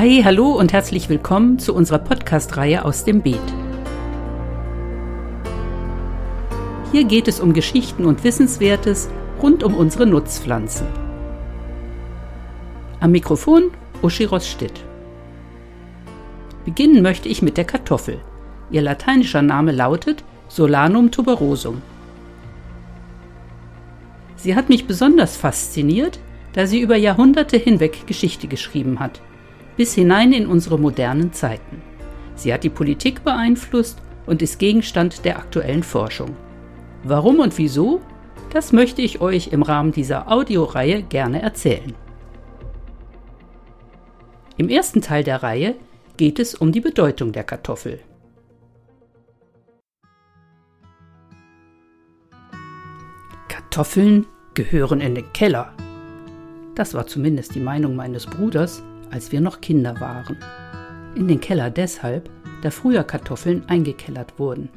Hi, hallo und herzlich willkommen zu unserer Podcast-Reihe aus dem Beet. Hier geht es um Geschichten und Wissenswertes rund um unsere Nutzpflanzen. Am Mikrofon Uschi Rossstedt. Beginnen möchte ich mit der Kartoffel. Ihr lateinischer Name lautet Solanum tuberosum. Sie hat mich besonders fasziniert, da sie über Jahrhunderte hinweg Geschichte geschrieben hat, bis hinein in unsere modernen Zeiten. Sie hat die Politik beeinflusst und ist Gegenstand der aktuellen Forschung. Warum und wieso? Das möchte ich euch im Rahmen dieser Audioreihe gerne erzählen. Im ersten Teil der Reihe geht es um die Bedeutung der Kartoffel. Kartoffeln gehören in den Keller. Das war zumindest die Meinung meines Bruders, als wir noch Kinder waren. In den Keller deshalb, da früher Kartoffeln eingekellert wurden.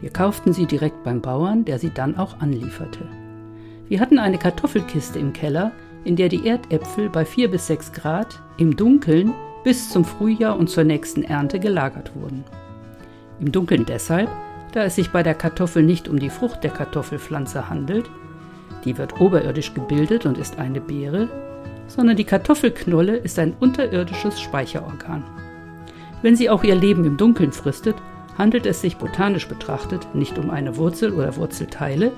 Wir kauften sie direkt beim Bauern, der sie dann auch anlieferte. Wir hatten eine Kartoffelkiste im Keller, in der die Erdäpfel bei 4 bis 6 Grad im Dunkeln bis zum Frühjahr und zur nächsten Ernte gelagert wurden. Im Dunkeln deshalb, da es sich bei der Kartoffel nicht um die Frucht der Kartoffelpflanze handelt, die wird oberirdisch gebildet und ist eine Beere, sondern die Kartoffelknolle ist ein unterirdisches Speicherorgan. Wenn sie auch ihr Leben im Dunkeln fristet, handelt es sich botanisch betrachtet nicht um eine Wurzel oder Wurzelteile,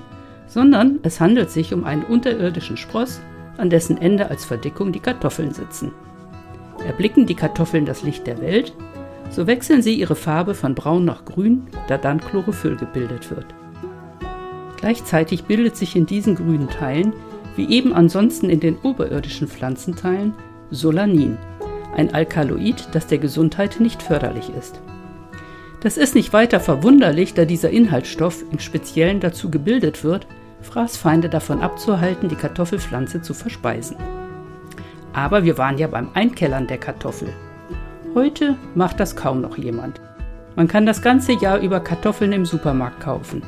sondern es handelt sich um einen unterirdischen Spross, an dessen Ende als Verdickung die Kartoffeln sitzen. Erblicken die Kartoffeln das Licht der Welt, so wechseln sie ihre Farbe von braun nach grün, da dann Chlorophyll gebildet wird. Gleichzeitig bildet sich in diesen grünen Teilen, wie eben ansonsten in den oberirdischen Pflanzenteilen, Solanin, ein Alkaloid, das der Gesundheit nicht förderlich ist. Das ist nicht weiter verwunderlich, da dieser Inhaltsstoff im Speziellen dazu gebildet wird, Fraßfeinde davon abzuhalten, die Kartoffelpflanze zu verspeisen. Aber wir waren ja beim Einkellern der Kartoffel. Heute macht das kaum noch jemand. Man kann das ganze Jahr über Kartoffeln im Supermarkt kaufen.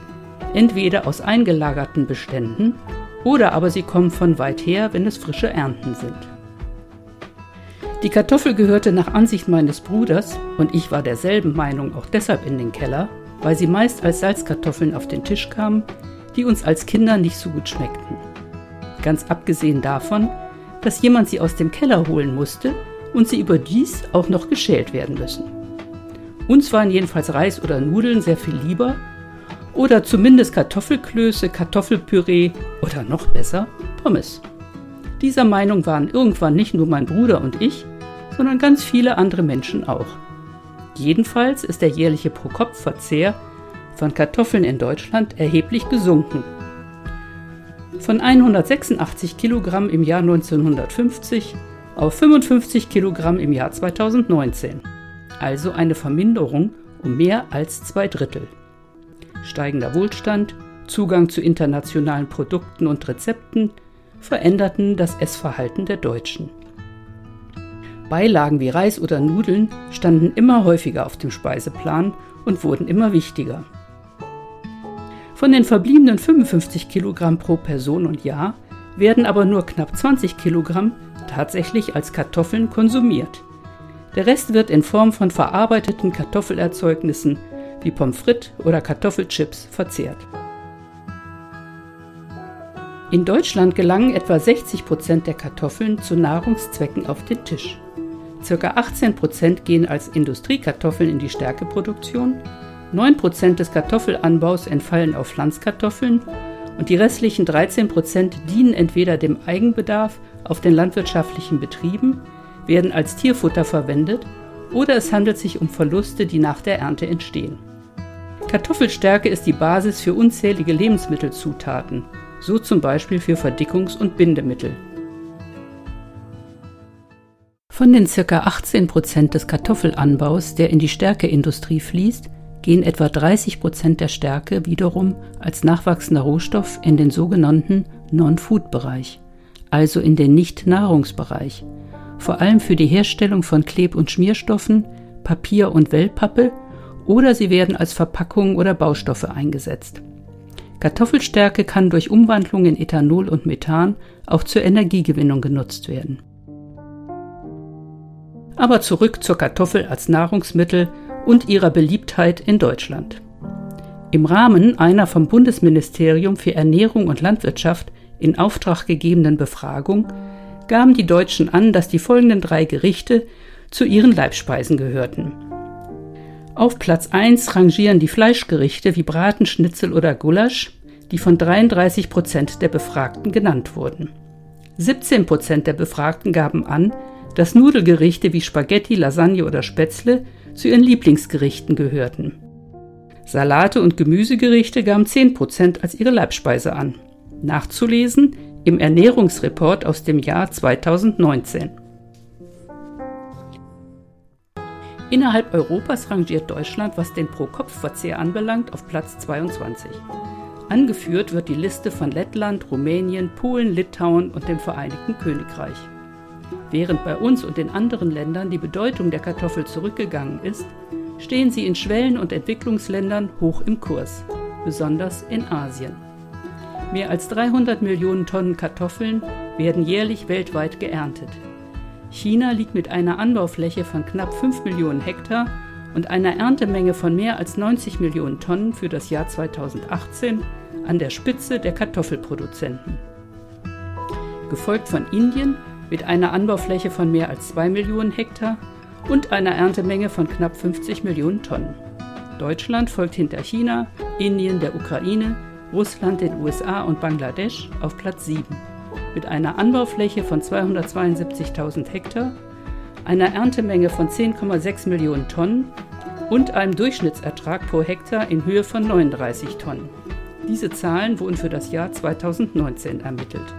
Entweder aus eingelagerten Beständen oder aber sie kommen von weit her, wenn es frische Ernten sind. Die Kartoffel gehörte nach Ansicht meines Bruders, und ich war derselben Meinung auch deshalb in den Keller, weil sie meist als Salzkartoffeln auf den Tisch kamen, die uns als Kinder nicht so gut schmeckten. Ganz abgesehen davon, dass jemand sie aus dem Keller holen musste und sie überdies auch noch geschält werden müssen. Uns waren jedenfalls Reis oder Nudeln sehr viel lieber oder zumindest Kartoffelklöße, Kartoffelpüree oder noch besser Pommes. Dieser Meinung waren irgendwann nicht nur mein Bruder und ich, sondern ganz viele andere Menschen auch. Jedenfalls ist der jährliche Pro-Kopf-Verzehr von Kartoffeln in Deutschland erheblich gesunken. Von 186 Kilogramm im Jahr 1950 auf 55 Kilogramm im Jahr 2019, also eine Verminderung um mehr als zwei Drittel. Steigender Wohlstand, Zugang zu internationalen Produkten und Rezepten veränderten das Essverhalten der Deutschen. Beilagen wie Reis oder Nudeln standen immer häufiger auf dem Speiseplan und wurden immer wichtiger. Von den verbliebenen 55 Kilogramm pro Person und Jahr werden aber nur knapp 20 Kilogramm tatsächlich als Kartoffeln konsumiert. Der Rest wird in Form von verarbeiteten Kartoffelerzeugnissen wie Pommes frites oder Kartoffelchips verzehrt. In Deutschland gelangen etwa 60 Prozent der Kartoffeln zu Nahrungszwecken auf den Tisch. Circa 18 Prozent gehen als Industriekartoffeln in die Stärkeproduktion, 9 Prozent des Kartoffelanbaus entfallen auf Pflanzkartoffeln und die restlichen 13 Prozent dienen entweder dem Eigenbedarf auf den landwirtschaftlichen Betrieben, werden als Tierfutter verwendet oder es handelt sich um Verluste, die nach der Ernte entstehen. Kartoffelstärke ist die Basis für unzählige Lebensmittelzutaten, so zum Beispiel für Verdickungs- und Bindemittel. Von den ca. 18 Prozent des Kartoffelanbaus, der in die Stärkeindustrie fließt, gehen etwa 30 Prozent der Stärke wiederum als nachwachsender Rohstoff in den sogenannten Non-Food-Bereich, also in den Nicht-Nahrungsbereich, vor allem für die Herstellung von Kleb- und Schmierstoffen, Papier und Wellpappe oder sie werden als Verpackung oder Baustoffe eingesetzt. Kartoffelstärke kann durch Umwandlung in Ethanol und Methan auch zur Energiegewinnung genutzt werden. Aber zurück zur Kartoffel als Nahrungsmittel und ihrer Beliebtheit in Deutschland. Im Rahmen einer vom Bundesministerium für Ernährung und Landwirtschaft in Auftrag gegebenen Befragung gaben die Deutschen an, dass die folgenden drei Gerichte zu ihren Leibspeisen gehörten. Auf Platz 1 rangieren die Fleischgerichte wie Braten, Schnitzel oder Gulasch, die von 33 Prozent der Befragten genannt wurden. 17 Prozent der Befragten gaben an, dass Nudelgerichte wie Spaghetti, Lasagne oder Spätzle zu ihren Lieblingsgerichten gehörten. Salate und Gemüsegerichte gaben 10 Prozent als ihre Leibspeise an. Nachzulesen im Ernährungsreport aus dem Jahr 2019. Innerhalb Europas rangiert Deutschland, was den Pro-Kopf-Verzehr anbelangt, auf Platz 22. Angeführt wird die Liste von Lettland, Rumänien, Polen, Litauen und dem Vereinigten Königreich. Während bei uns und in anderen Ländern die Bedeutung der Kartoffel zurückgegangen ist, stehen sie in Schwellen- und Entwicklungsländern hoch im Kurs, besonders in Asien. Mehr als 300 Millionen Tonnen Kartoffeln werden jährlich weltweit geerntet. China liegt mit einer Anbaufläche von knapp 5 Millionen Hektar und einer Erntemenge von mehr als 90 Millionen Tonnen für das Jahr 2018 an der Spitze der Kartoffelproduzenten. Gefolgt von Indien mit einer Anbaufläche von mehr als 2 Millionen Hektar und einer Erntemenge von knapp 50 Millionen Tonnen. Deutschland folgt hinter China, Indien, der Ukraine, Russland, den USA und Bangladesch auf Platz 7 mit einer Anbaufläche von 272.000 Hektar, einer Erntemenge von 10,6 Millionen Tonnen und einem Durchschnittsertrag pro Hektar in Höhe von 39 Tonnen. Diese Zahlen wurden für das Jahr 2019 ermittelt.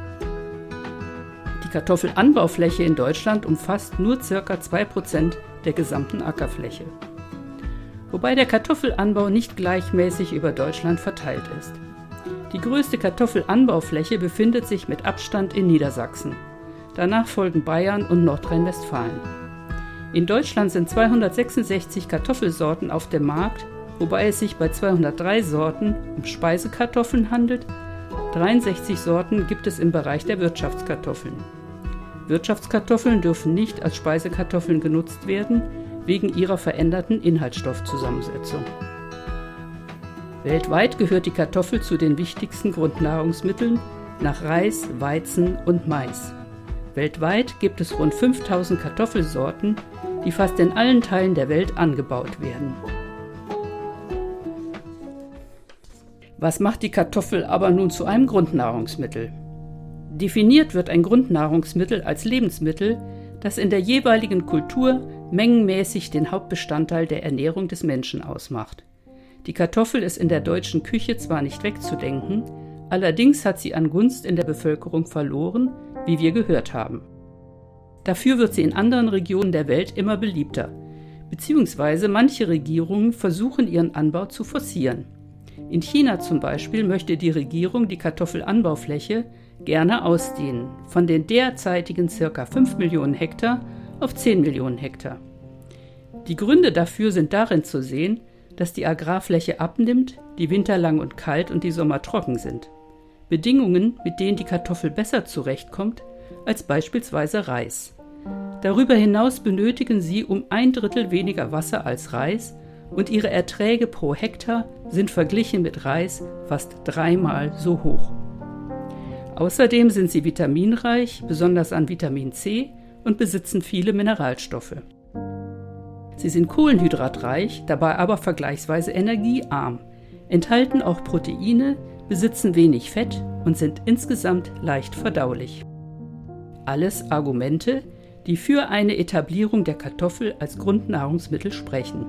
Die Kartoffelanbaufläche in Deutschland umfasst nur ca. 2% der gesamten Ackerfläche. Wobei der Kartoffelanbau nicht gleichmäßig über Deutschland verteilt ist. Die größte Kartoffelanbaufläche befindet sich mit Abstand in Niedersachsen. Danach folgen Bayern und Nordrhein-Westfalen. In Deutschland sind 266 Kartoffelsorten auf dem Markt, wobei es sich bei 203 Sorten um Speisekartoffeln handelt. 63 Sorten gibt es im Bereich der Wirtschaftskartoffeln. Wirtschaftskartoffeln dürfen nicht als Speisekartoffeln genutzt werden, wegen ihrer veränderten Inhaltsstoffzusammensetzung. Weltweit gehört die Kartoffel zu den wichtigsten Grundnahrungsmitteln nach Reis, Weizen und Mais. Weltweit gibt es rund 5000 Kartoffelsorten, die fast in allen Teilen der Welt angebaut werden. Was macht die Kartoffel aber nun zu einem Grundnahrungsmittel? Definiert wird ein Grundnahrungsmittel als Lebensmittel, das in der jeweiligen Kultur mengenmäßig den Hauptbestandteil der Ernährung des Menschen ausmacht. Die Kartoffel ist in der deutschen Küche zwar nicht wegzudenken, allerdings hat sie an Gunst in der Bevölkerung verloren, wie wir gehört haben. Dafür wird sie in anderen Regionen der Welt immer beliebter, beziehungsweise manche Regierungen versuchen ihren Anbau zu forcieren. In China zum Beispiel möchte die Regierung die Kartoffelanbaufläche gerne ausdehnen, von den derzeitigen ca. 5 Millionen Hektar auf 10 Millionen Hektar. Die Gründe dafür sind darin zu sehen, dass die Agrarfläche abnimmt, die Winter lang und kalt und die Sommer trocken sind. Bedingungen, mit denen die Kartoffel besser zurechtkommt als beispielsweise Reis. Darüber hinaus benötigen sie um ein Drittel weniger Wasser als Reis und ihre Erträge pro Hektar sind verglichen mit Reis fast dreimal so hoch. Außerdem sind sie vitaminreich, besonders an Vitamin C, und besitzen viele Mineralstoffe. Sie sind kohlenhydratreich, dabei aber vergleichsweise energiearm, enthalten auch Proteine, besitzen wenig Fett und sind insgesamt leicht verdaulich. Alles Argumente, die für eine Etablierung der Kartoffel als Grundnahrungsmittel sprechen.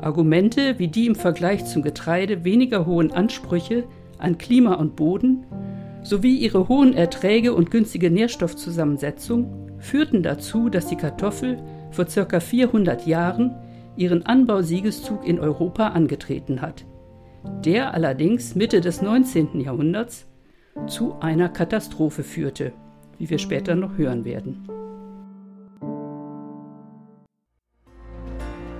Argumente wie die im Vergleich zum Getreide weniger hohen Ansprüche an Klima und Boden sowie ihre hohen Erträge und günstige Nährstoffzusammensetzung führten dazu, dass die Kartoffel vor ca. 400 Jahren ihren Anbausiegeszug in Europa angetreten hat, der allerdings Mitte des 19. Jahrhunderts zu einer Katastrophe führte, wie wir später noch hören werden.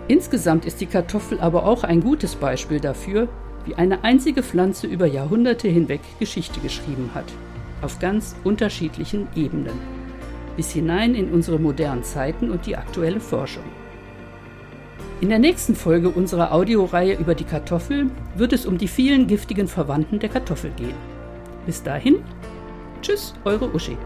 Insgesamt ist die Kartoffel aber auch ein gutes Beispiel dafür, wie eine einzige Pflanze über Jahrhunderte hinweg Geschichte geschrieben hat, auf ganz unterschiedlichen Ebenen. Bis hinein in unsere modernen Zeiten und die aktuelle Forschung. In der nächsten Folge unserer Audioreihe über die Kartoffel wird es um die vielen giftigen Verwandten der Kartoffel gehen. Bis dahin, tschüss, eure Uschi.